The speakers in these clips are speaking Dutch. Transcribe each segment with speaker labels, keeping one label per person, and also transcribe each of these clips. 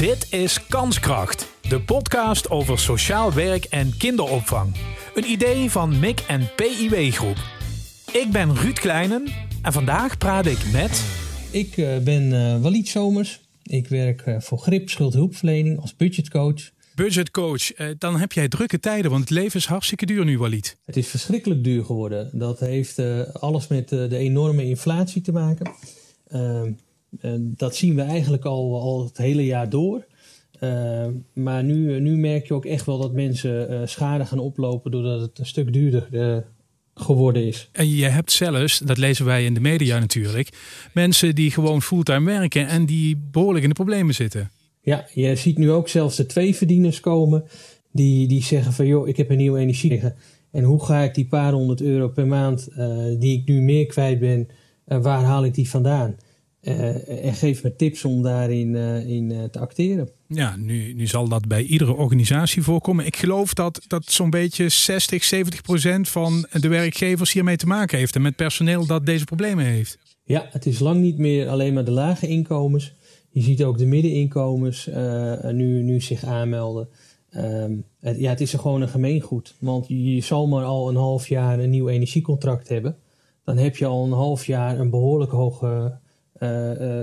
Speaker 1: Dit is Kanskracht, de podcast over sociaal werk en kinderopvang. Een idee van MIC en PIW Groep. Ik ben Ruud Kleinen en vandaag praat ik met...
Speaker 2: Ik uh, ben uh, Walid Somers. Ik werk uh, voor Grip Schuldhulpverlening als budgetcoach.
Speaker 1: Budgetcoach, dan heb jij drukke tijden, want het leven is hartstikke duur nu, Walid.
Speaker 2: Het is verschrikkelijk duur geworden. Dat heeft alles met de enorme inflatie te maken. Ehm, dat zien we eigenlijk al, al het hele jaar door. Uh, maar nu, nu merk je ook echt wel dat mensen uh, schade gaan oplopen doordat het een stuk duurder uh, geworden is.
Speaker 1: En je hebt zelfs, dat lezen wij in de media natuurlijk, mensen die gewoon fulltime werken en die behoorlijk in de problemen zitten.
Speaker 2: Ja, je ziet nu ook zelfs de twee verdieners komen die, die zeggen van joh, ik heb een nieuwe energie. En hoe ga ik die paar honderd euro per maand die ik nu meer kwijt ben, waar haal ik die vandaan? Uh, en geef me tips om daarin uh, in, uh, te acteren.
Speaker 1: Ja, nu, nu zal dat bij iedere organisatie voorkomen. Ik geloof dat, dat zo'n beetje 60, 70 procent van de werkgevers hiermee te maken heeft. En met personeel dat deze problemen heeft.
Speaker 2: Ja, het is lang niet meer alleen maar de lage inkomens. Je ziet ook de middeninkomens nu, nu zich aanmelden. Um, het, ja, het is er gewoon een gemeengoed. Want je zal maar al een half jaar een nieuw energiecontract hebben. Dan heb je al een half jaar een behoorlijk hoge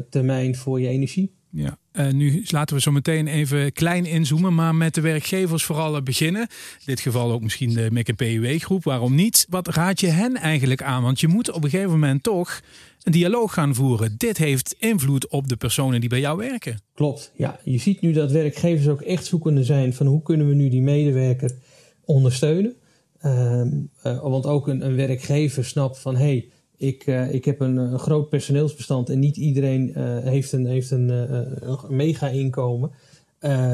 Speaker 2: termijn voor je energie.
Speaker 1: Ja, uh, nu laten we zo meteen even klein inzoomen, maar met de werkgevers vooral beginnen. In dit geval ook misschien de MEC PUW groep, waarom niet? Wat raad je hen eigenlijk aan? Want je moet op een gegeven moment toch een dialoog gaan voeren. Dit heeft invloed op de personen die bij jou werken.
Speaker 2: Klopt, ja. Je ziet nu dat werkgevers ook echt zoekende zijn van hoe kunnen we nu die medewerker ondersteunen. Uh, want ook een, een werkgever snapt van hé, hey, ik, uh, ik heb een, een, groot personeelsbestand en niet iedereen uh, heeft een, heeft een, een mega inkomen.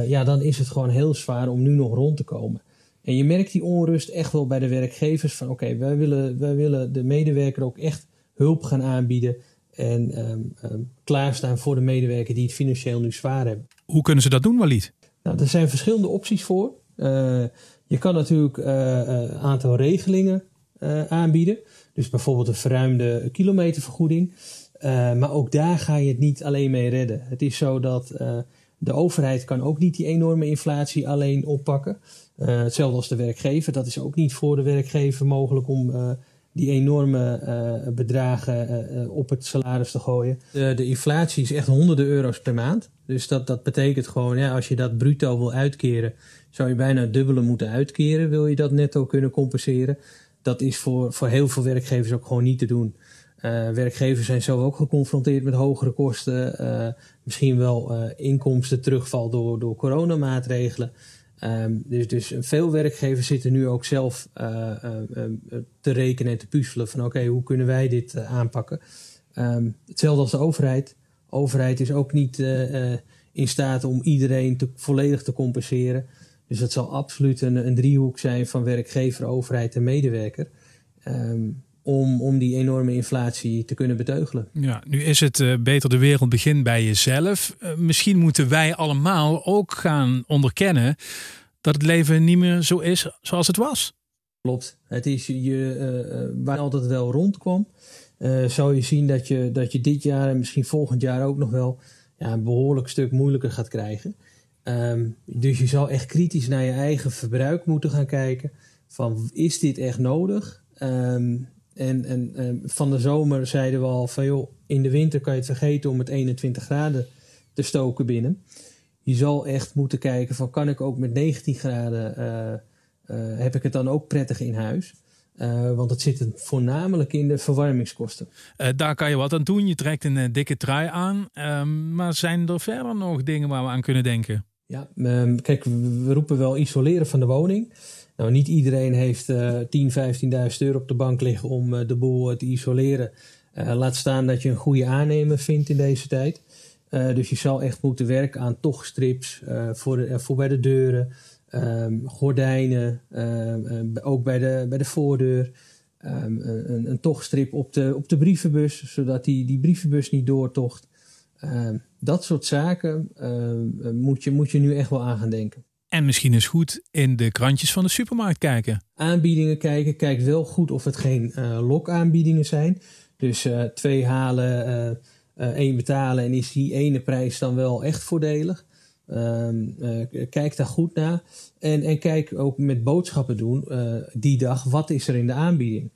Speaker 2: ja, dan is het gewoon heel zwaar om nu nog rond te komen. En je merkt die onrust echt wel bij de werkgevers van oké, okay, wij, willen, wij willen de medewerker ook echt hulp gaan aanbieden. En um, um, klaarstaan voor de medewerker die het financieel nu zwaar hebben.
Speaker 1: Hoe kunnen ze dat doen, Walid?
Speaker 2: Nou, er zijn verschillende opties voor. je kan natuurlijk een aantal regelingen aanbieden. Dus bijvoorbeeld een verruimde kilometervergoeding. Uh, maar ook daar ga je het niet alleen mee redden. Het is zo dat uh, de overheid kan ook niet die enorme inflatie alleen oppakken. Hetzelfde als de werkgever. Dat is ook niet voor de werkgever mogelijk om die enorme bedragen op het salaris te gooien. De, de, inflatie is echt honderden euro's per maand. Dus dat, dat betekent gewoon, ja, als je dat bruto wil uitkeren, zou je bijna het dubbele moeten uitkeren. Wil je dat netto kunnen compenseren? Dat is voor, voor heel veel werkgevers ook gewoon niet te doen. Uh, werkgevers zijn zo ook geconfronteerd met hogere kosten. Uh, misschien wel uh, inkomsten terugval door, door coronamaatregelen. Um, dus, dus veel werkgevers zitten nu ook zelf te rekenen en te puzzelen van oké, hoe kunnen wij dit aanpakken? Um, hetzelfde als de overheid. De overheid is ook niet in staat om iedereen te, volledig te compenseren. Dus dat zal absoluut een, een driehoek zijn van werkgever, overheid en medewerker. Um, om, om die enorme inflatie te kunnen beteugelen.
Speaker 1: Ja, nu is het uh, beter de wereld begint bij jezelf. Uh, misschien moeten wij allemaal ook gaan onderkennen dat het leven niet meer zo is zoals het was.
Speaker 2: Klopt. Het is je, uh, waar altijd wel rondkwam. zou je zien dat je, dat je dit jaar en misschien volgend jaar ook nog wel ja, een behoorlijk stuk moeilijker gaat krijgen. Um, dus je zal echt kritisch naar je eigen verbruik moeten gaan kijken. Van is dit echt nodig? Um, en, en, en, van de zomer zeiden we al van joh, in de winter kan je het vergeten om het 21 graden te stoken binnen. Je zal echt moeten kijken van kan ik ook met 19 graden, uh, uh, heb ik het dan ook prettig in huis? Uh, want het zit voornamelijk in de verwarmingskosten.
Speaker 1: Daar kan je wat aan doen. Je trekt een dikke trui aan. Ehm, maar zijn er verder nog dingen waar we aan kunnen denken?
Speaker 2: Ja, um, kijk, we roepen wel isoleren van de woning. Nou, niet iedereen heeft uh, 10, 15.000 euro op de bank liggen om uh, de boel uh, te isoleren. Uh, laat staan dat je een goede aannemer vindt in deze tijd. dus je zal echt moeten werken aan tochtstrips voor, voor bij de deuren, um, gordijnen, um, ook bij de, bij de voordeur. Een, een tochtstrip op de, op de brievenbus, zodat die, die brievenbus niet doortocht. Ehm, dat soort zaken ehm, moet, je, moet je nu echt wel aan gaan denken.
Speaker 1: En misschien is goed in de krantjes van de supermarkt kijken.
Speaker 2: Aanbiedingen kijken. Kijk wel goed of het geen uh, lokaanbiedingen zijn. Dus uh, twee halen, uh, één betalen en is die ene prijs dan wel echt voordelig. Ehm, kijk daar goed naar. En, en kijk ook met boodschappen doen die dag, wat is er in de aanbieding?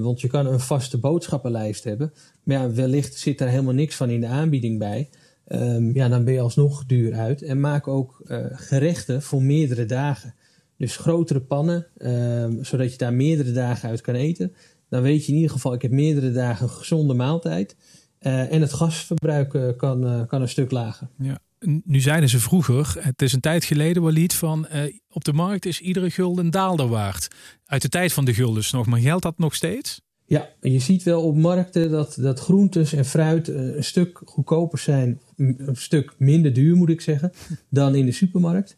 Speaker 2: Want je kan een vaste boodschappenlijst hebben. Maar ja, wellicht zit daar helemaal niks van in de aanbieding bij. Ehm, ja, dan ben je alsnog duur uit. En maak ook gerechten voor meerdere dagen. Dus grotere pannen, ehm, zodat je daar meerdere dagen uit kan eten. Dan weet je in ieder geval, ik heb meerdere dagen gezonde maaltijd. Uh, en het gasverbruik uh, kan, kan een stuk lager.
Speaker 1: Ja. Nu zeiden ze vroeger, het is een tijd geleden Walid, van op de markt is iedere gulden daalder waard. Uit de tijd van de guldens nog, maar geldt dat nog steeds?
Speaker 2: Ja, je ziet wel op markten dat, dat groentes en fruit een stuk goedkoper zijn, een stuk minder duur moet ik zeggen, dan in de supermarkt.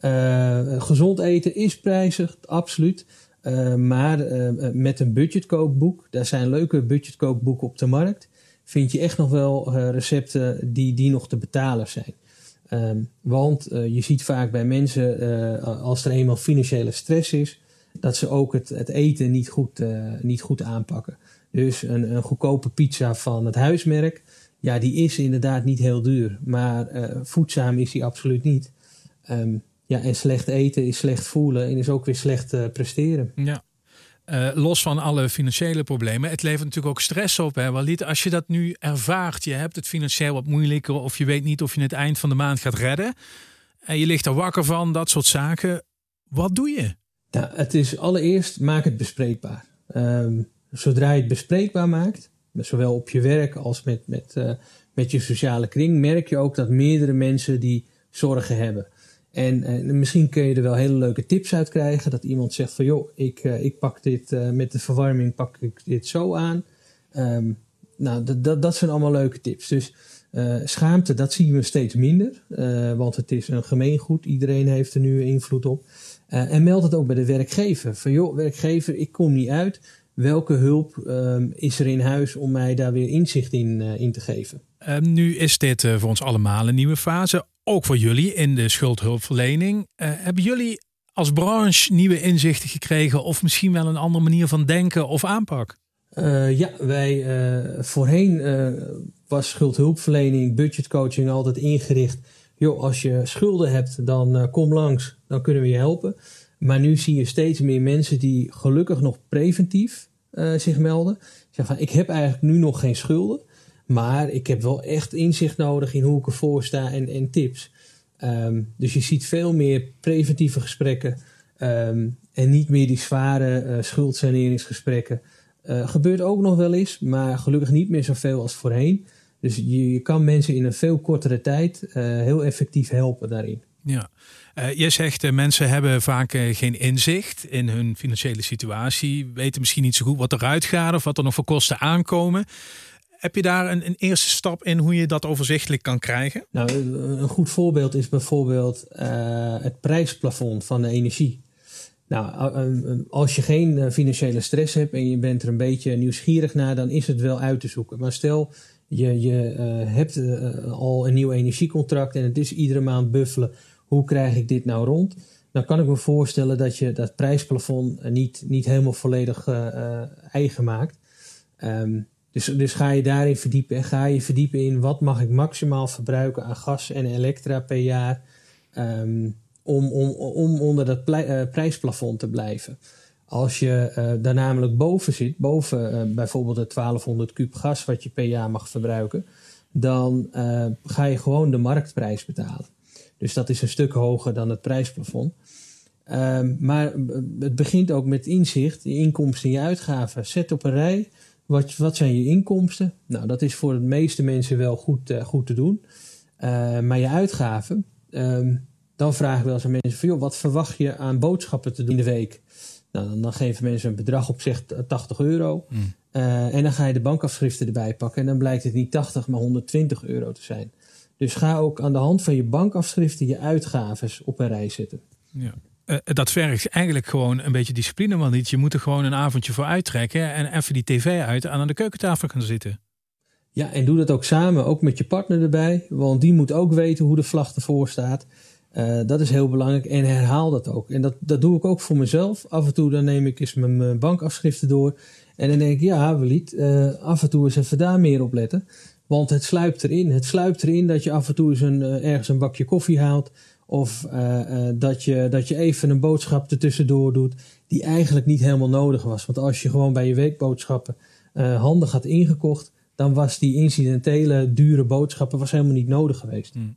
Speaker 2: Uh, gezond eten is prijzig, absoluut. Uh, maar uh, met een budgetkookboek, daar zijn leuke budgetkookboeken op de markt, vind je echt nog wel recepten die, die nog te betalen zijn. Um, want je ziet vaak bij mensen, als er eenmaal financiële stress is, dat ze ook het, het eten niet goed, niet goed aanpakken. Dus een, een goedkope pizza van het huismerk, ja, die is inderdaad niet heel duur. Maar voedzaam is die absoluut niet. Um, ja, en slecht eten is slecht voelen en is ook weer slecht presteren.
Speaker 1: Ja. Uh, los van alle financiële problemen, het levert natuurlijk ook stress op. Hè? Walid, als je dat nu ervaart, je hebt het financieel wat moeilijker of je weet niet of je het eind van de maand gaat redden. En je ligt er wakker van, dat soort zaken. Wat doe je?
Speaker 2: Nou, het is allereerst, maak het bespreekbaar. Um, zodra je het bespreekbaar maakt, zowel op je werk als met, met, uh, met je sociale kring, merk je ook dat meerdere mensen die zorgen hebben. En, en, misschien kun je er wel hele leuke tips uit krijgen. Dat iemand zegt van joh, ik, uh, ik pak dit uh, met de verwarming pak ik dit zo aan. Um, nou, dat, dat zijn allemaal leuke tips. Dus schaamte, dat zien we steeds minder. want het is een gemeengoed. Iedereen heeft er nu invloed op. en meld het ook bij de werkgever. Van joh, werkgever, ik kom niet uit. Welke hulp um, is er in huis om mij daar weer inzicht in, in te geven?
Speaker 1: Um, nu is dit voor ons allemaal een nieuwe fase ook voor jullie in de schuldhulpverlening. Uh, hebben jullie als branche nieuwe inzichten gekregen of misschien wel een andere manier van denken of aanpak?
Speaker 2: Uh, ja, wij uh, voorheen was schuldhulpverlening, budgetcoaching altijd ingericht. Joh, als je schulden hebt, dan kom langs, dan kunnen we je helpen. Maar nu zie je steeds meer mensen die gelukkig nog preventief zich melden. Zeggen van, ik heb eigenlijk nu nog geen schulden. Maar ik heb wel echt inzicht nodig in hoe ik ervoor sta en, en tips. Um, dus je ziet veel meer preventieve gesprekken um, en niet meer die zware uh, schuldsaneringsgesprekken. Uh, gebeurt ook nog wel eens, maar gelukkig niet meer zoveel als voorheen. Dus je, je kan mensen in een veel kortere tijd uh, heel effectief helpen daarin.
Speaker 1: Ja, uh, je zegt uh, mensen hebben vaak geen inzicht in hun financiële situatie, weten misschien niet zo goed wat eruit gaat of wat er nog voor kosten aankomen. Heb je daar een, een, eerste stap in hoe je dat overzichtelijk kan krijgen?
Speaker 2: Nou, een goed voorbeeld is bijvoorbeeld uh, het prijsplafond van de energie. Nou, als je geen financiële stress hebt en je bent er een beetje nieuwsgierig naar, dan is het wel uit te zoeken. Maar stel, je, je uh, hebt al een nieuw energiecontract en het is iedere maand buffelen. Hoe krijg ik dit nou rond? Dan kan ik me voorstellen dat je dat prijsplafond niet, niet helemaal volledig eigen maakt. Um, dus, dus ga je daarin verdiepen. Ga je verdiepen in wat mag ik maximaal verbruiken aan gas en elektra per jaar. Um, om, om, om onder dat uh, prijsplafond te blijven. Als je uh, daar namelijk boven zit, boven uh, bijvoorbeeld de 1200 kub gas wat je per jaar mag verbruiken, dan ga je gewoon de marktprijs betalen. Dus dat is een stuk hoger dan het prijsplafond. Um, maar het begint ook met inzicht, je inkomsten en je uitgaven. Zet op een rij wat, wat zijn je inkomsten? Nou, dat is voor de meeste mensen wel goed, uh, goed te doen. Uh, maar je uitgaven, um, dan vraag ik wel eens aan mensen van, joh, wat verwacht je aan boodschappen te doen in de week? Nou, dan, dan geven mensen een bedrag op zich 80 euro. Mm. Uh, en dan ga je de bankafschriften erbij pakken. En dan blijkt het niet 80, maar 120 euro te zijn. Dus ga ook aan de hand van je bankafschriften je uitgaves op een rij zetten.
Speaker 1: Ja. Uh, dat vergt eigenlijk gewoon een beetje discipline, want niet. Je moet er gewoon een avondje voor uittrekken en even die tv uit aan de keukentafel gaan zitten.
Speaker 2: Ja, en doe dat ook samen, ook met je partner erbij, want die moet ook weten hoe de vlag ervoor staat. Uh, dat is heel belangrijk en herhaal dat ook. En dat, dat doe ik ook voor mezelf. Af en toe dan neem ik eens mijn, bankafschriften door. En dan denk ik, ja, Welied, uh, af en toe eens even daar meer op letten. Want het sluipt erin. Het sluipt erin dat je af en toe eens een, ergens een bakje koffie haalt. Of dat, je, dat je even een boodschap ertussendoor doet. Die eigenlijk niet helemaal nodig was. Want als je gewoon bij je weekboodschappen handig had ingekocht. Dan was die incidentele dure boodschappen was helemaal niet nodig geweest. Hmm.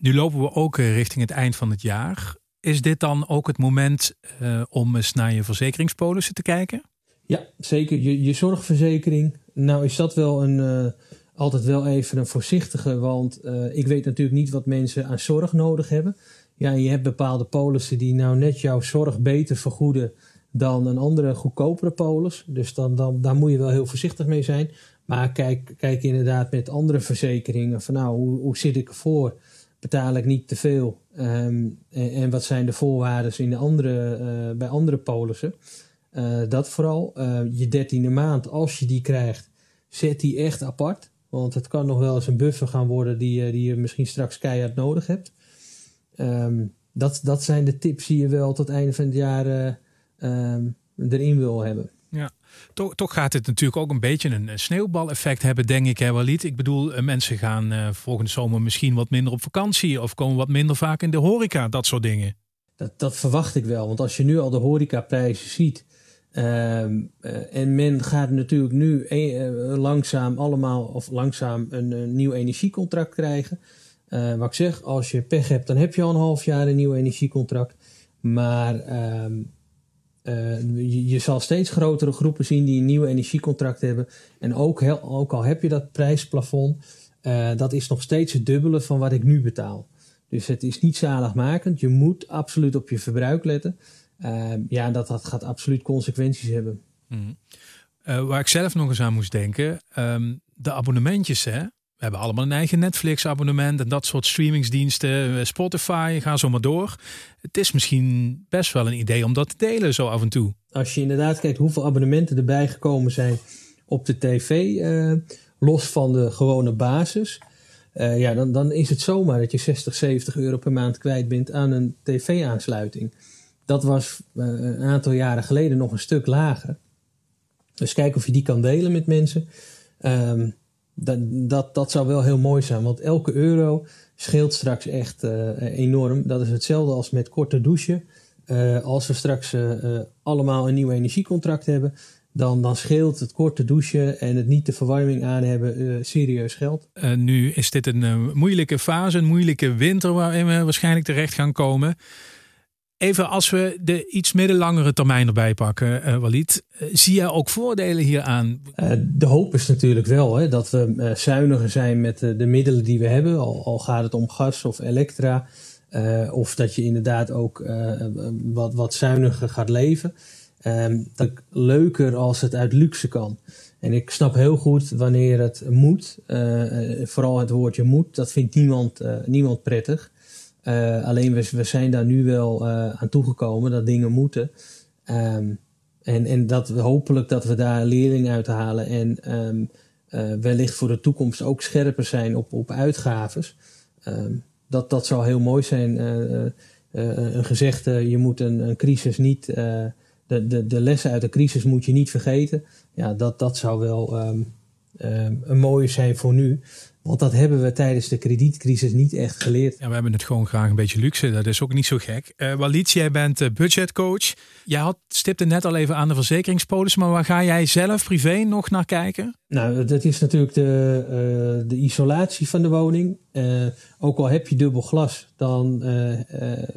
Speaker 1: Nu lopen we ook richting het eind van het jaar. Is dit dan ook het moment uh, om eens naar je verzekeringspolissen te kijken?
Speaker 2: Ja, zeker. Je, je zorgverzekering. Nou is dat wel een, uh, altijd wel even een voorzichtige. Want uh, ik weet natuurlijk niet wat mensen aan zorg nodig hebben. Ja, je hebt bepaalde polissen die nou net jouw zorg beter vergoeden dan een andere goedkopere polis. Dus dan, dan, daar moet je wel heel voorzichtig mee zijn. Maar kijk, kijk inderdaad met andere verzekeringen van nou, hoe, hoe zit ik ervoor? betaal ik niet te veel? Ehm, en, wat zijn de voorwaarden in de andere, uh, bij andere polissen? Uh, dat vooral. Je dertiende maand, als je die krijgt, zet die echt apart. Want het kan nog wel eens een buffer gaan worden die, die je misschien straks keihard nodig hebt. Um, dat, dat zijn de tips die je wel tot het einde van het jaar um, erin wil hebben.
Speaker 1: Ja, toch, toch gaat het natuurlijk ook een beetje een sneeuwbaleffect hebben, denk ik, hè, Walid. Ik bedoel, eh, mensen gaan uh, volgende zomer misschien wat minder op vakantie of komen wat minder vaak in de horeca, dat soort dingen.
Speaker 2: Dat, dat verwacht ik wel, want als je nu al de horecaprijzen ziet ehm, eh, en men gaat natuurlijk nu langzaam allemaal, of langzaam een, nieuw energiecontract krijgen. wat ik zeg, als je pech hebt, dan heb je al een half jaar een nieuw energiecontract. Maar ehm, uh, je, zal steeds grotere groepen zien die een nieuw energiecontract hebben. En ook, ook al heb je dat prijsplafond, dat is nog steeds het dubbele van wat ik nu betaal. Dus het is niet zaligmakend. Je moet absoluut op je verbruik letten. Uh, ja, dat, dat gaat absoluut consequenties hebben. Mm.
Speaker 1: waar ik zelf nog eens aan moest denken, um, de abonnementjes, hè? We hebben allemaal een eigen Netflix-abonnement en dat soort streamingsdiensten. Spotify, ga zo maar door. Het is misschien best wel een idee om dat te delen zo af en toe.
Speaker 2: Als je inderdaad kijkt hoeveel abonnementen erbij gekomen zijn op de tv, eh, los van de gewone basis. Uh, ja, dan, dan is het zomaar dat je 60, 70 euro per maand kwijt bent aan een tv-aansluiting. Dat was uh, een aantal jaren geleden nog een stuk lager. Dus kijk of je die kan delen met mensen. Um, dat, dat, dat zou wel heel mooi zijn. Want elke euro scheelt straks echt uh, enorm. Dat is hetzelfde als met korte douchen. Uh, als we straks uh, allemaal een nieuw energiecontract hebben, dan, dan scheelt het korte douchen en het niet de verwarming aan hebben serieus geld.
Speaker 1: nu is dit een moeilijke fase, een moeilijke winter waarin we waarschijnlijk terecht gaan komen. Even als we de iets middelangere termijn erbij pakken, uh, Walid. Uh, zie jij ook voordelen hieraan?
Speaker 2: Uh, de hoop is natuurlijk wel hè, dat we zuiniger zijn met de middelen die we hebben. Al, gaat het om gas of elektra. of dat je inderdaad ook wat, wat zuiniger gaat leven. Ehm, leuker als het uit luxe kan. En ik snap heel goed wanneer het moet. vooral het woordje moet. Dat vindt niemand, niemand prettig. Uh, alleen we, zijn daar nu wel uh, aan toegekomen dat dingen moeten. Um, en, en dat we hopelijk dat we daar lering uit halen en um, uh, wellicht voor de toekomst ook scherper zijn op, op uitgaves. Um, dat, dat zou heel mooi zijn. een gezegde, je moet een, een crisis niet, de, de, de lessen uit de crisis moet je niet vergeten. Ja, dat, dat zou wel een mooie zijn voor nu. Want dat hebben we tijdens de kredietcrisis niet echt geleerd.
Speaker 1: Ja, we hebben het gewoon graag een beetje luxe. Dat is ook niet zo gek. Uh, Walid, jij bent uh, budgetcoach. Jij had, stipte net al even aan de verzekeringspolis. Maar waar ga jij zelf privé nog naar kijken?
Speaker 2: Nou, dat is natuurlijk de, uh, de isolatie van de woning. ook al heb je dubbel glas, dan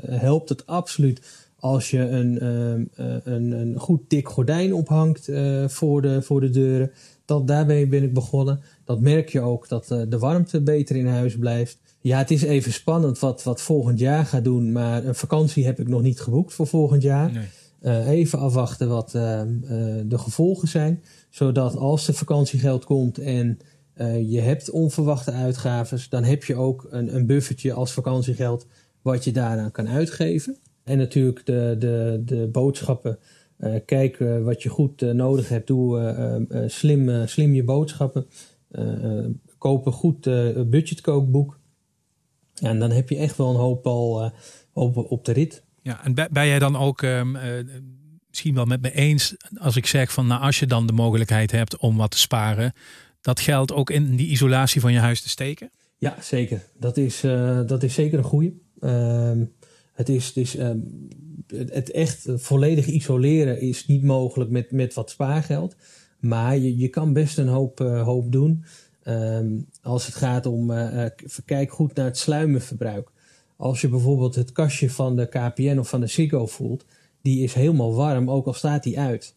Speaker 2: helpt het absoluut als je een, een, een goed dik gordijn ophangt voor, de, voor de deuren. Dat, daarbij ben ik begonnen. Dat merk je ook dat uh, de warmte beter in huis blijft. Ja, het is even spannend wat, wat volgend jaar gaat doen. Maar een vakantie heb ik nog niet geboekt voor volgend jaar. Nee. Uh, even afwachten wat uh, de gevolgen zijn. Zodat als er vakantiegeld komt en je hebt onverwachte uitgaven, dan heb je ook een, een buffertje als vakantiegeld wat je daaraan kan uitgeven. En natuurlijk de, de, de boodschappen kijk uh, wat je goed uh, nodig hebt. Doe slim, slim je boodschappen. koop een goed budgetkookboek. Ja, en dan heb je echt wel een hoop al op, op de rit.
Speaker 1: Ja, en ben jij dan ook um, misschien wel met me eens als ik zeg van nou als je dan de mogelijkheid hebt om wat te sparen, dat geld ook in die isolatie van je huis te steken?
Speaker 2: Ja, zeker. Dat is, uh, dat is zeker een goede. Uh, het is, het, uh, het echt volledig isoleren is niet mogelijk met, met wat spaargeld. Maar je, je kan best een hoop, uh, hoop doen. Um, als het gaat om, uh, kijk goed naar het sluimenverbruik. Als je bijvoorbeeld het kastje van de KPN of van de Ziggo voelt, die is helemaal warm, ook al staat die uit.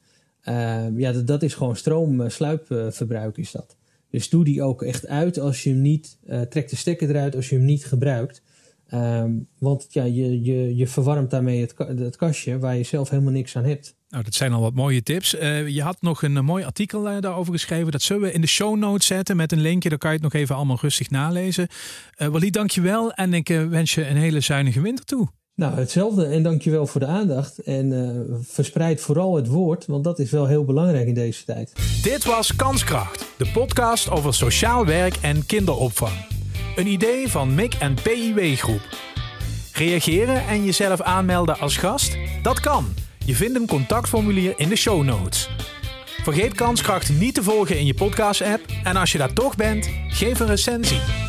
Speaker 2: Uh, ja, dat, dat, is gewoon stroomsluipverbruik is dat. Dus doe die ook echt uit als je hem niet, trek de stekker eruit als je hem niet gebruikt. Um, want ja, je, je, je verwarmt daarmee het, het kastje waar je zelf helemaal niks aan hebt.
Speaker 1: Nou, dat zijn al wat mooie tips. Uh, je had nog een, een mooi artikel uh, daarover geschreven. Dat zullen we in de show notes zetten met een linkje. Dan kan je het nog even allemaal rustig nalezen. Uh, Walid, dankjewel. En ik wens je een hele zuinige winter toe.
Speaker 2: Nou, hetzelfde. En dankjewel voor de aandacht. En verspreid vooral het woord, want dat is wel heel belangrijk in deze tijd.
Speaker 1: Dit was Kanskracht, de podcast over sociaal werk en kinderopvang. Een idee van MIC en PIW Groep. Reageren en jezelf aanmelden als gast? Dat kan. Je vindt een contactformulier in de show notes. Vergeet Kanskracht niet te volgen in je podcast-app en als je daar toch bent, geef een recensie.